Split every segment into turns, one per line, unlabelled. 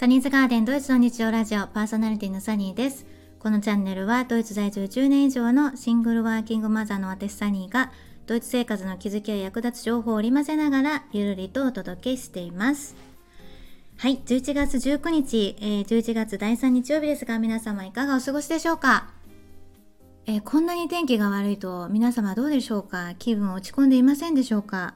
サニーズガーデンドイツの日常ラジオパーソナリティのサニーです。このチャンネルはドイツ在住10年以上のシングルワーキングマザーの私サニーがドイツ生活の気づきや役立つ情報を織り交ぜながらゆるりとお届けしています。はい、11月19日、えー、11月第3日曜日ですが皆様いかがお過ごしでしょうか？えー、こんなに天気が悪いと皆様どうでしょうか？気分落ち込んでいませんでしょうか？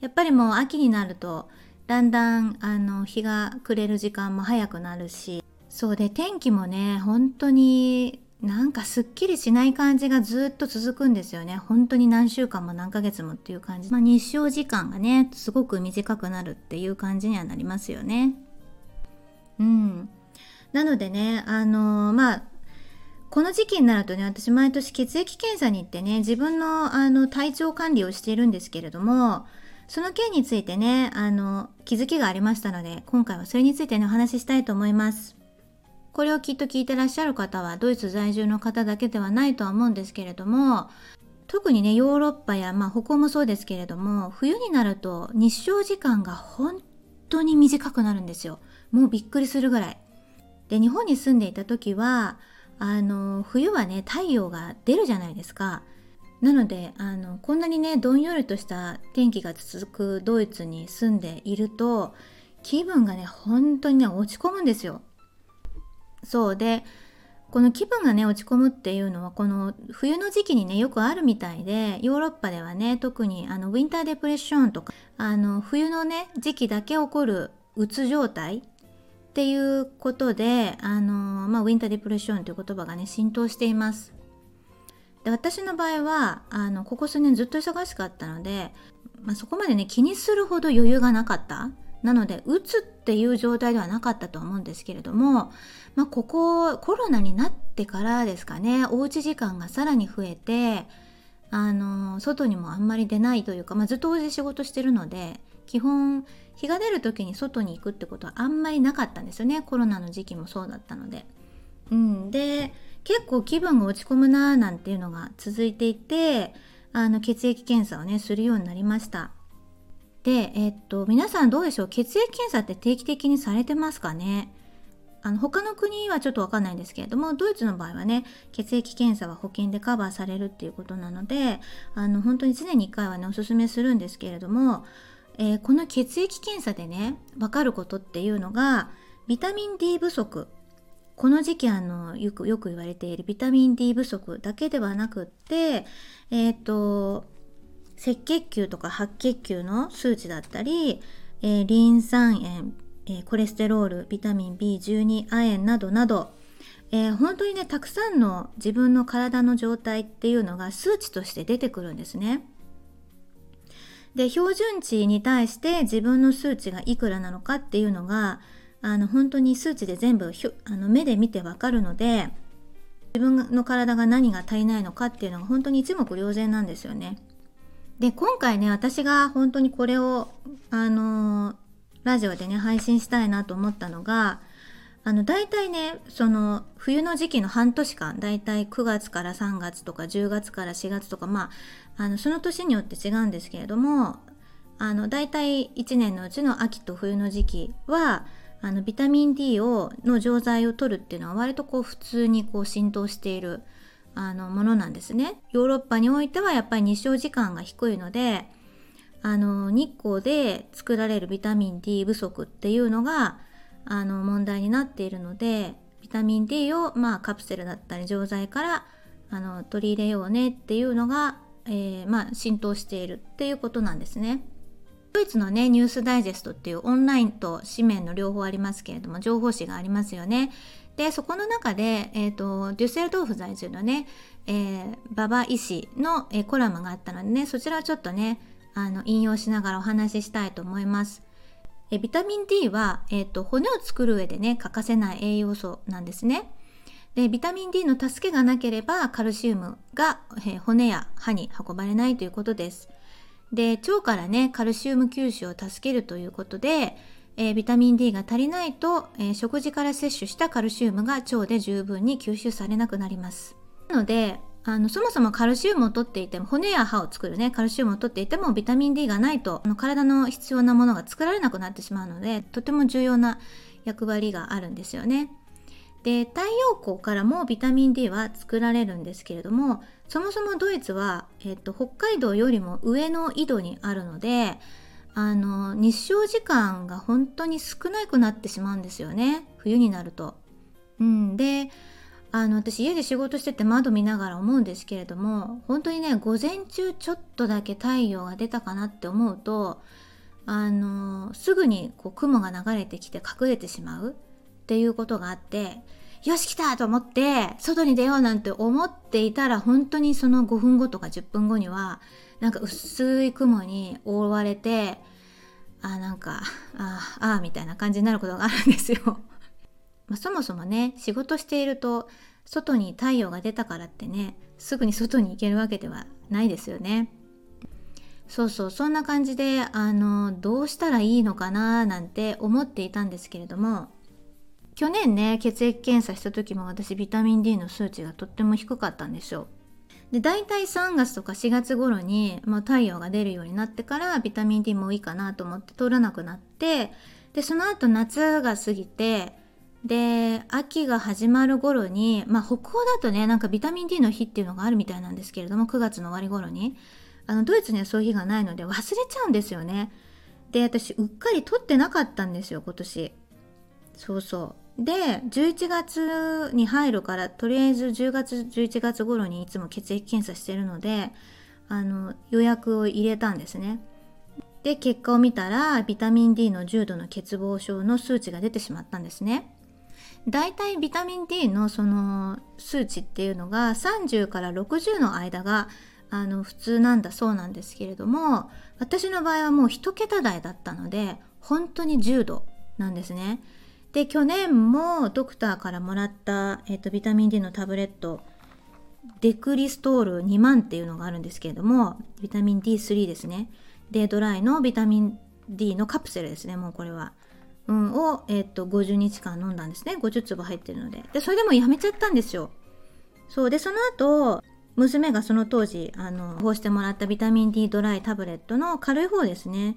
やっぱりもう秋になるとだんだんあの日が暮れる時間も早くなるし。そうで天気もね本当になんかすっきりしない感じがずっと続くんですよね。本当に何週間も何ヶ月もっていう感じ、まあ、日照時間がねすごく短くなるっていう感じにはなりますよね。うん。なのでねあのまあこの時期になるとね私毎年血液検査に行ってね自分のあの体調管理をしているんですけれどもその件についてね、あの、気づきがありましたので、今回はそれについてね、お話ししたいと思います。これをきっと聞いてらっしゃる方は、ドイツ在住の方だけではないとは思うんですけれども、特にね、ヨーロッパや、まあ、北欧もそうですけれども、冬になると日照時間が本当に短くなるんですよ。もうびっくりするぐらい。で、日本に住んでいた時は、あの、冬はね、太陽が出るじゃないですか。なのであのこんなにねどんよりとした天気が続くドイツに住んでいると気分がね本当にね落ち込むんですよ。そうでこの気分がね落ち込むっていうのはこの冬の時期にねよくあるみたいでヨーロッパではね特にあのウィンターデプレッションとかあの冬のね時期だけ起こるうつ状態っていうことであの、まあ、ウィンターデプレッションという言葉がね浸透しています。で私の場合はあのここ数年ずっと忙しかったので、まあ、そこまでね気にするほど余裕がなかった。なのでうつっていう状態ではなかったと思うんですけれども、まあ、ここコロナになってからですかねおうち時間がさらに増えてあの外にもあんまり出ないというか、まあ、ずっとお家で仕事してるので基本日が出る時に外に行くってことはあんまりなかったんですよね。コロナの時期もそうだったので。うん、で結構気分が落ち込むなーなんていうのが続いていてあの血液検査をねするようになりました。でえっと皆さんどうでしょう？血液検査って定期的にされてますかね？あの他の国はちょっとわかんないんですけれどもドイツの場合はね血液検査は保険でカバーされるっていうことなのであの本当に常に1回はねおすすめするんですけれども、えー、この血液検査でね分かることっていうのがビタミン D 不足この時期あのよくよく言われているビタミン D 不足だけではなくってえっ、ー、と赤血球とか白血球の数値だったり、えー、リン酸塩、えー、コレステロールビタミン B12 亜鉛などなど、えー、本当にねたくさんの自分の体の状態っていうのが数値として出てくるんですね。で標準値に対して自分の数値がいくらなのかっていうのがあの本当に数値で全部あの目で見てわかるので自分の体が何が足りないのかっていうのが本当に一目瞭然なんですよね。で今回ね私が本当にこれをあのラジオでね配信したいなと思ったのがあの大体ねその冬の時期の半年間大体9月から3月とか10月から4月とかまああのその年によって違うんですけれどもあの大体1年のうちの秋と冬の時期はあのビタミン D をの錠剤を取るっていうのは割とこう普通にこう浸透しているあのものなんですね。ヨーロッパにおいてはやっぱり日照時間が低いのであの日光で作られるビタミン D 不足っていうのがあの問題になっているのでビタミン D を、まあ、カプセルだったり錠剤からあの取り入れようねっていうのが、えー、まあ、浸透しているっていうことなんですね。ドイツのねニュースダイジェストっていうオンラインと紙面の両方ありますけれども情報誌がありますよね。でそこの中で、えーと、デュッセルドーフ在住のね、えー、馬場医師の、えー、コラムがあったのでねそちらをちょっとねあの引用しながらお話ししたいと思います。えビタミン D は、えーと、骨を作る上でね欠かせない栄養素なんですね。でビタミン D の助けがなければカルシウムが、えー、骨や歯に運ばれないということです。で腸からねカルシウム吸収を助けるということで、えー、ビタミン D が足りないと、えー、食事から摂取したカルシウムが腸で十分に吸収されなくなりますなのであのそもそもカルシウムを取っていても骨や歯を作るねカルシウムを取っていてもビタミン D がないとあの体の必要なものが作られなくなってしまうのでとても重要な役割があるんですよね。で太陽光からもビタミン D は作られるんですけれどもそもそもドイツは、えっと、北海道よりも上の緯度にあるのであの日照時間が本当に少なくなってしまうんですよね冬になると。うん、であの私家で仕事してて窓見ながら思うんですけれども本当にね午前中ちょっとだけ太陽が出たかなって思うとあのすぐにこう雲が流れてきて隠れてしまうっていうことがあってよし来たと思って外に出ようなんて思っていたら本当にその5分後とか10分後にはなんか薄い雲に覆われてあなんかああみたいな感じになることがあるんですよ。まあ、そもそもね仕事していると外に太陽が出たからってねすぐに外に行けるわけではないですよね。そうそうそんな感じであのどうしたらいいのかななんて思っていたんですけれども去年ね血液検査した時も私ビタミン D の数値がとっても低かったんですよ。で大体3月とか4月頃に、まあ、太陽が出るようになってからビタミン D もいいかなと思って取らなくなってでその後夏が過ぎてで秋が始まる頃にまあ北欧だとねなんかビタミン D の日っていうのがあるみたいなんですけれども9月の終わり頃に。あのドイツにはそういう日がないので忘れちゃうんですよね。で私うっかり取ってなかったんですよ今年。そうそう。で11月に入るからとりあえず10月11月頃にいつも血液検査してるのであの予約を入れたんですねで結果を見たらビタミン D の重度の欠乏症の数値が出てしまったんですねだいたいビタミン D のその数値っていうのが30から60の間があの普通なんだそうなんですけれども私の場合はもう1桁台だったので本当に10度なんですね。で去年もドクターからもらった、えーと、ビタミン D のタブレットデクリストール2万っていうのがあるんですけれどもビタミン D3 ですね。デードライのビタミン D のカプセルですねもうこれは、うん、を、えーと、と50日間飲んだんですね。50粒入ってるので。でそれでもやめちゃったんですよ。そう。でその後娘がその当時あのこうしてもらったビタミン D ドライタブレットの軽い方ですね。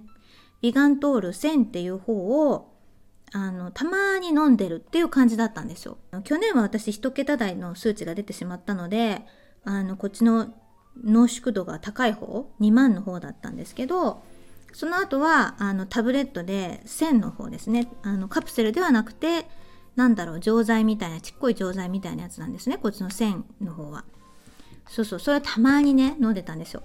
ビガントール1000っていう方をあのたまに飲んでるっていう感じだったんですよ。去年は私1桁台の数値が出てしまったのであのこっちの濃縮度が高い方2万の方だったんですけどその後はあのタブレットで1000の方ですね。あのカプセルではなくてなんだろう錠剤みたいなちっこい錠剤みたいなやつなんですね。こっちの1000の方は。そうそうそれはたまにね飲んでたんですよ。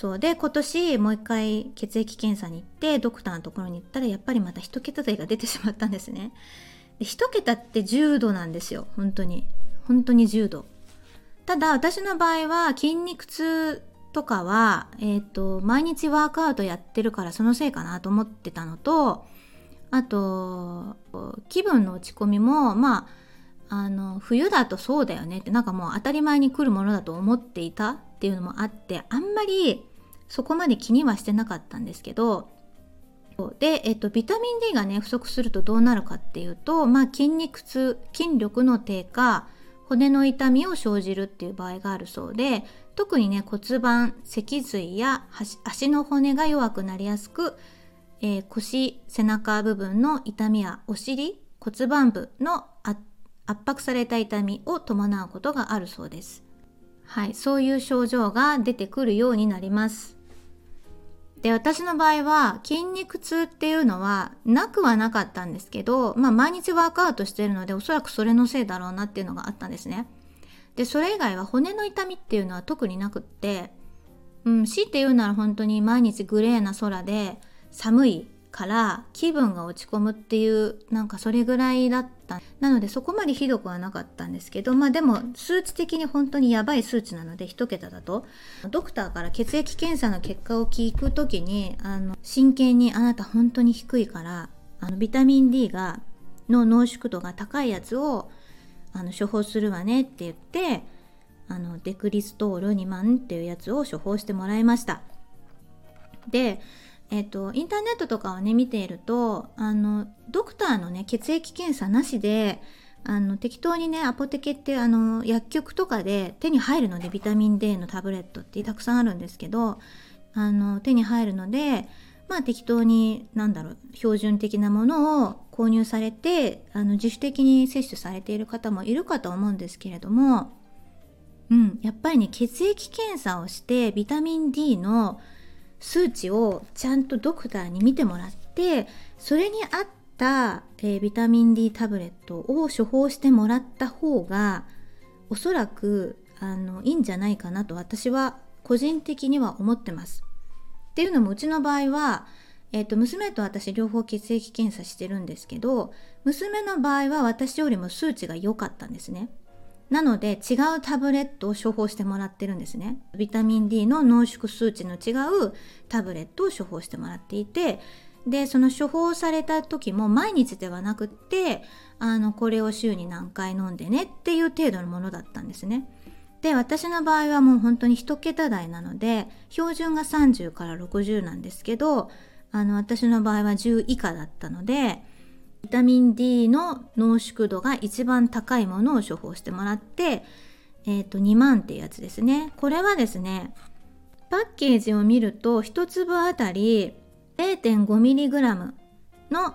そうで今年もう一回血液検査に行ってドクターのところに行ったらやっぱりまた1桁台が出てしまったんですね。で1桁って10度なんですよ本当に。本当に10度。ただ私の場合は筋肉痛とかは、えーと、毎日ワークアウトやってるからそのせいかなと思ってたのとあと気分の落ち込みもまああの冬だとそうだよねってなんかもう当たり前に来るものだと思っていたっていうのもあってあんまりそこまで気にはしてなかったんですけどで、えっと、ビタミン D がね不足するとどうなるかっていうと、まあ、筋肉痛筋力の低下骨の痛みを生じるっていう場合があるそうで特にね骨盤脊髄や足の骨が弱くなりやすく、えー、腰背中部分の痛みやお尻骨盤部の圧迫された痛みを伴うことがあるそうです。はい、そういう症状が出てくるようになります。で私の場合は筋肉痛っていうのはなくはなかったんですけど、まあ、毎日ワークアウトしてるのでおそらくそれのせいだろうなっていうのがあったんですね。でそれ以外は骨の痛みっていうのは特になくって、うん、強いて言うなら本当に毎日グレーな空で寒いから気分が落ち込むっていうなんかそれぐらいだったなのでそこまでひどくはなかったんですけどまあでも数値的に本当にやばい数値なので1桁だとドクターから血液検査の結果を聞く時にあの真剣に「あなた本当に低いからあのビタミン D がの濃縮度が高いやつをあの処方するわね」って言ってあのデクリストール2万っていうやつを処方してもらいました。でえっ、と、インターネットとかをね、見ていると、あの、ドクターのね、血液検査なしで、あの、適当にね、アポテケって、あの、薬局とかで手に入るので、ビタミン D のタブレットってたくさんあるんですけど、あの、手に入るので、まあ適当に何だろう標準的なものを購入されてあの自主的に摂取されている方もいるかと思うんですけれども、うん、やっぱりね血液検査をしてビタミン D の数値をちゃんとドクターに見てもらってそれに合った、えー、ビタミン D タブレットを処方してもらった方がおそらくあのいいんじゃないかなと私は個人的には思ってます。っていうのもうちの場合は、えー、と娘と私両方血液検査してるんですけど娘の場合は私よりも数値が良かったんですね。なので違うタブレットを処方してもらってるんですね。ビタミン D の濃縮数値の違うタブレットを処方してもらっていてでその処方された時も毎日ではなくってあのこれを週に何回飲んでねっていう程度のものだったんですね。で私の場合はもう本当に1桁台なので標準が30から60なんですけどあの私の場合は10以下だったのでビタミン D の濃縮度が一番高いものを処方してもらって、えー、と2万っていうやつですね。これはですねパッケージを見ると1粒あたり 0.5mg の、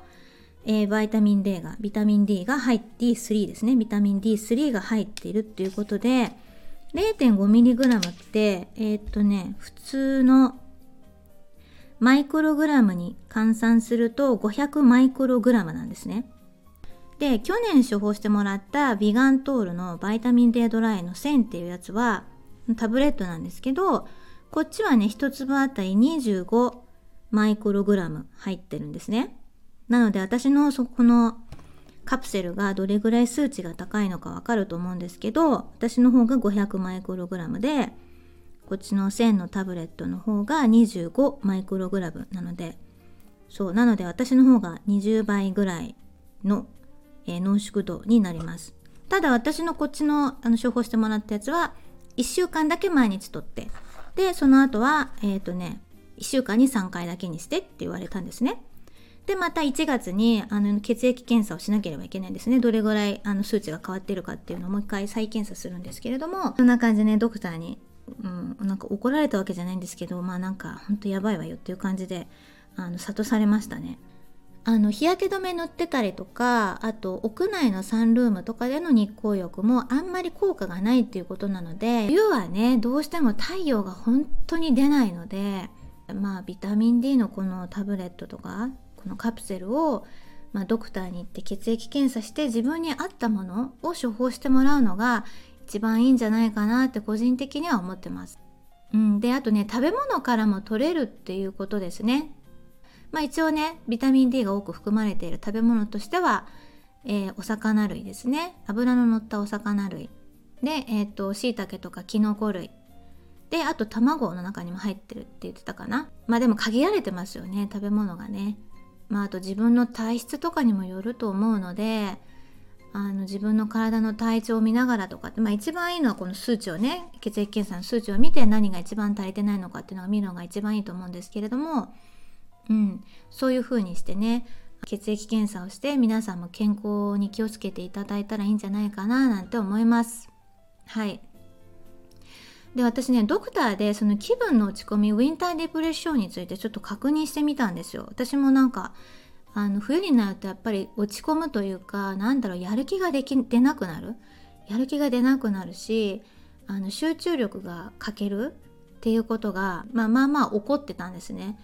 えー、バイタミン D がビタミン D が入って D3 ですね。ビタミン D3 が入っているっていうことで 0.5mg ってえー、っとね普通のマイクログラムに換算すると500マイクログラムなんですね。で去年処方してもらったビガントールのバイタミン D ドライの1000っていうやつはタブレットなんですけどこっちはね1粒あたり25マイクログラム入ってるんですね。なので私のそこのカプセルがどれぐらい数値が高いのかわかると思うんですけど私の方が500マイクログラムでこっちの1000のタブレットの方が25マイクログラムなのでそうなので私の方が20倍ぐらいの、えー、濃縮度になります。ただ私のこっちのあの処方してもらったやつは1週間だけ毎日とってでその後はえっ、ー、とね1週間に3回だけにしてって言われたんですね。でまた1月にあの血液検査をしなければいけないんですね。どれぐらいあの数値が変わってるかっていうのをもう一回再検査するんですけれどもそんな感じでねドクターに、うん、なんか怒られたわけじゃないんですけどまあなんかほんとやばいわよっていう感じであの諭されましたね。あの日焼け止め塗ってたりとかあと屋内のサンルームとかでの日光浴もあんまり効果がないっていうことなので冬はねどうしても太陽が本当に出ないのでまあビタミン D のこのタブレットとかこのカプセルを、まあ、ドクターに行って血液検査して自分に合ったものを処方してもらうのが一番いいんじゃないかなって個人的には思ってます。うん、であとね食べ物からも取れるっていうことですね。まあ一応ねビタミン D が多く含まれている食べ物としては、えー、お魚類ですね。油の乗ったお魚類。でえっ、ー、と椎茸とかきのこ類。であと卵の中にも入ってるって言ってたかな。まあでも限られてますよね食べ物がね。まあ、あと自分の体質とかにもよると思うのであの自分の体の体調を見ながらとかって、まあ、一番いいのはこの数値をね血液検査の数値を見て何が一番足りてないのかっていうのを見るのが一番いいと思うんですけれども、うん、そういう風にしてね血液検査をして皆さんも健康に気をつけていただいたらいいんじゃないかななんて思います。はい。で私ねドクターでその気分の落ち込みウィンターディプレッションについてちょっと確認してみたんですよ。私もなんかあの冬になるとやっぱり落ち込むというかなんだろうやる気ができ出なくなる？やる気が出なくなるしあの集中力が欠ける？っていうことが、まあ、まあまあ起こってたんですね。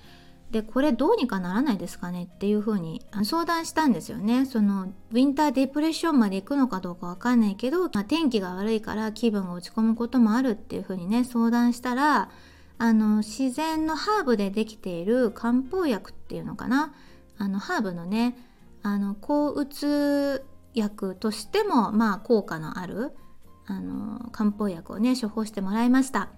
でこれどうにかならないですかね？っていうふうに相談したんですよね。そのウィンターデプレッションまで行くのかどうかわかんないけど、まあ、天気が悪いから気分が落ち込むこともあるっていうふうにね相談したらあの自然のハーブでできている漢方薬っていうのかな？あのハーブのねあの抗うつ薬としてもまあ効果のあるあの漢方薬をね処方してもらいました。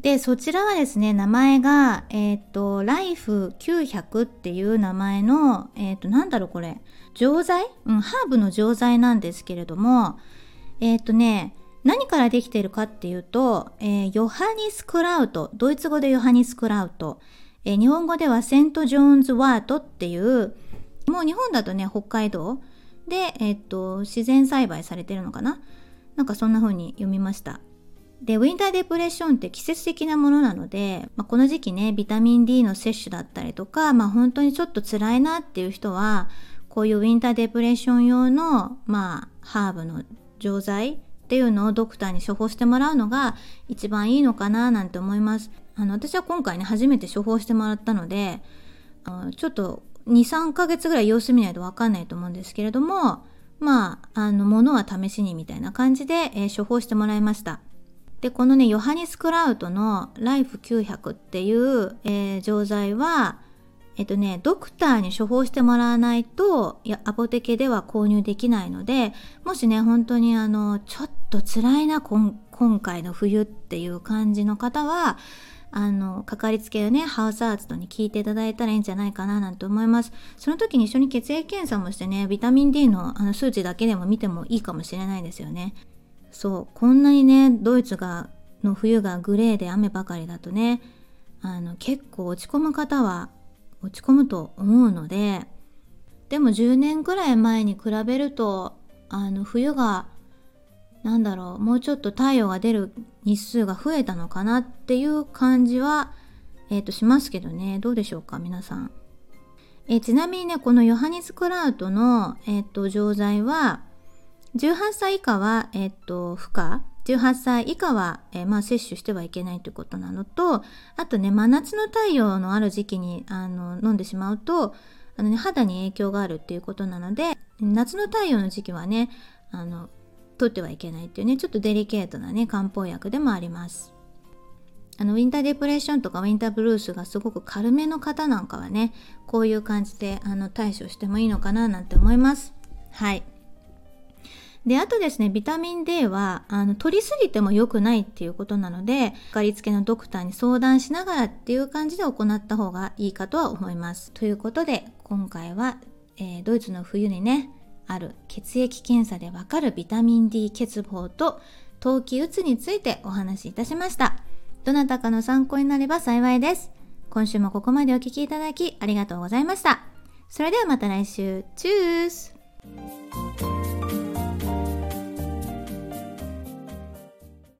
で、そちらはですね、名前が、えっ、ー、と、ライフ900っていう名前の、えっ、と、なんだろうこれ、錠剤？うん、ハーブの錠剤なんですけれども、えっ、とね、何からできているかっていうと、えヨハニス・クラウト、ドイツ語でヨハニス・クラウト、え日本語ではセント・ジョーンズ・ワートっていう、もう日本だとね、北海道で、えっと、自然栽培されてるのかな？なんかそんな風に読みました。で、ウィンターデプレッションって季節的なものなので、まあ、この時期ね、ビタミン D の摂取だったりとか、まあ本当にちょっと辛いなっていう人は、こういうウィンターデプレッション用の、まあ、ハーブの錠剤っていうのをドクターに処方してもらうのが一番いいのかななんて思います。あの、私は今回ね、初めて処方してもらったので、ちょっと2、3ヶ月ぐらい様子見ないとわかんないと思うんですけれども、まあ、あの、ものは試しにみたいな感じで、えー、処方してもらいました。で、このね、ヨハニス・クラウトのライフ900っていう、えー、錠剤は、えっとね、ドクターに処方してもらわないと、いや、アポテケでは購入できないので、もしね、本当にあの、ちょっと辛いな、今回の冬っていう感じの方は、あの、かかりつけをね、ハウスアーツとに聞いていただいたらいいんじゃないかななんて思います。その時に一緒に血液検査もしてね、ビタミン D のあの数値だけでも見てもいいかもしれないですよね。そうこんなにねドイツがの冬がグレーで雨ばかりだとねあの結構落ち込む方は落ち込むと思うのででも10年くらい前に比べるとあの冬がなんだろうもうちょっと太陽が出る日数が増えたのかなっていう感じは、えー、としますけどねどうでしょうか皆さん。えー、ちなみにねこのヨハニス・クラウトの、えーと錠剤は18歳以下は、えっと、負荷18歳以下は、えー、まあ、摂取してはいけないということなのとあとね真夏の太陽のある時期にあの飲んでしまうとあの、ね、肌に影響があるっていうことなので夏の太陽の時期はねあの取ってはいけないっていうねちょっとデリケートなね漢方薬でもあります。あのウィンターデプレッションとかウィンターブルースがすごく軽めの方なんかはねこういう感じであの対処してもいいのかななんて思います。はい。で、あとですね、ビタミン D は、あの、取りすぎても良くないっていうことなので、かかりつけのドクターに相談しながらっていう感じで行った方がいいかとは思います。ということで、今回は、えー、ドイツの冬にね、ある血液検査でわかるビタミン D 欠乏と冬季うつについてお話しいたしました。どなたかの参考になれば幸いです。今週もここまでお聴きいただきありがとうございました。それではまた来週。チュース